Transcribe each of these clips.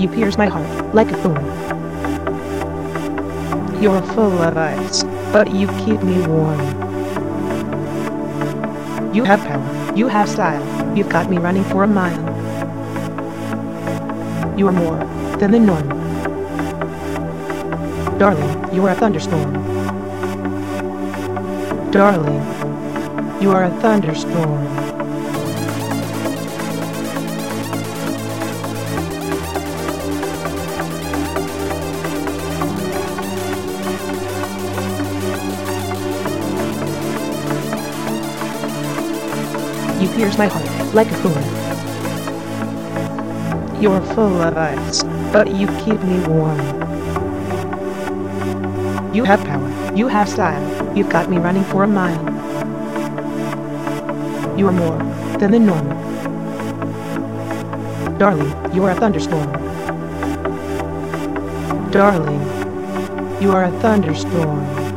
You pierce my heart like a thorn. You're full of ice, but you keep me warm. You have power, you have style, you've got me running for a mile. You are more than the norm. Darling, you are a thunderstorm. Darling, you are a thunderstorm. You pierce my heart like a thorn. You're full of ice, but you keep me warm. You have power, you have style, you've got me running for a mile. You are more than the norm. Darling, you are a thunderstorm. Darling, you are a thunderstorm.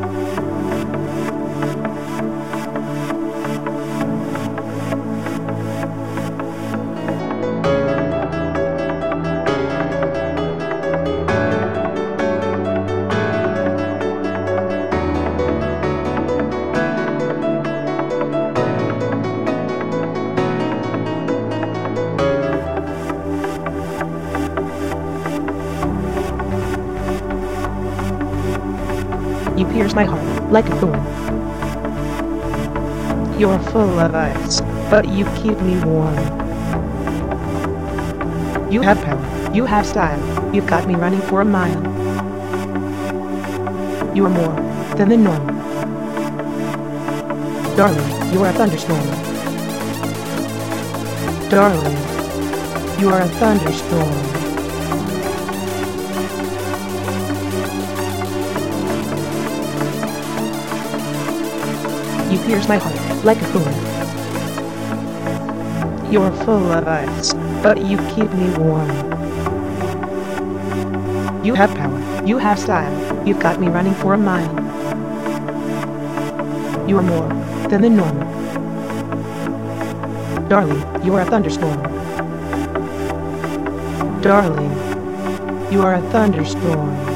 You pierce my heart like a thorn. You're full of ice, but you keep me warm. You have power, you have style, you've got me running for a mile. You are more than the norm. Darling, you are a thunderstorm. Darling, you are a thunderstorm. You pierce my heart like a thorn. You're full of ice, but you keep me warm. You have power, you have style, you've got me running for a mile. You are more than the norm. Darling, you are a thunderstorm. Darling, you are a thunderstorm.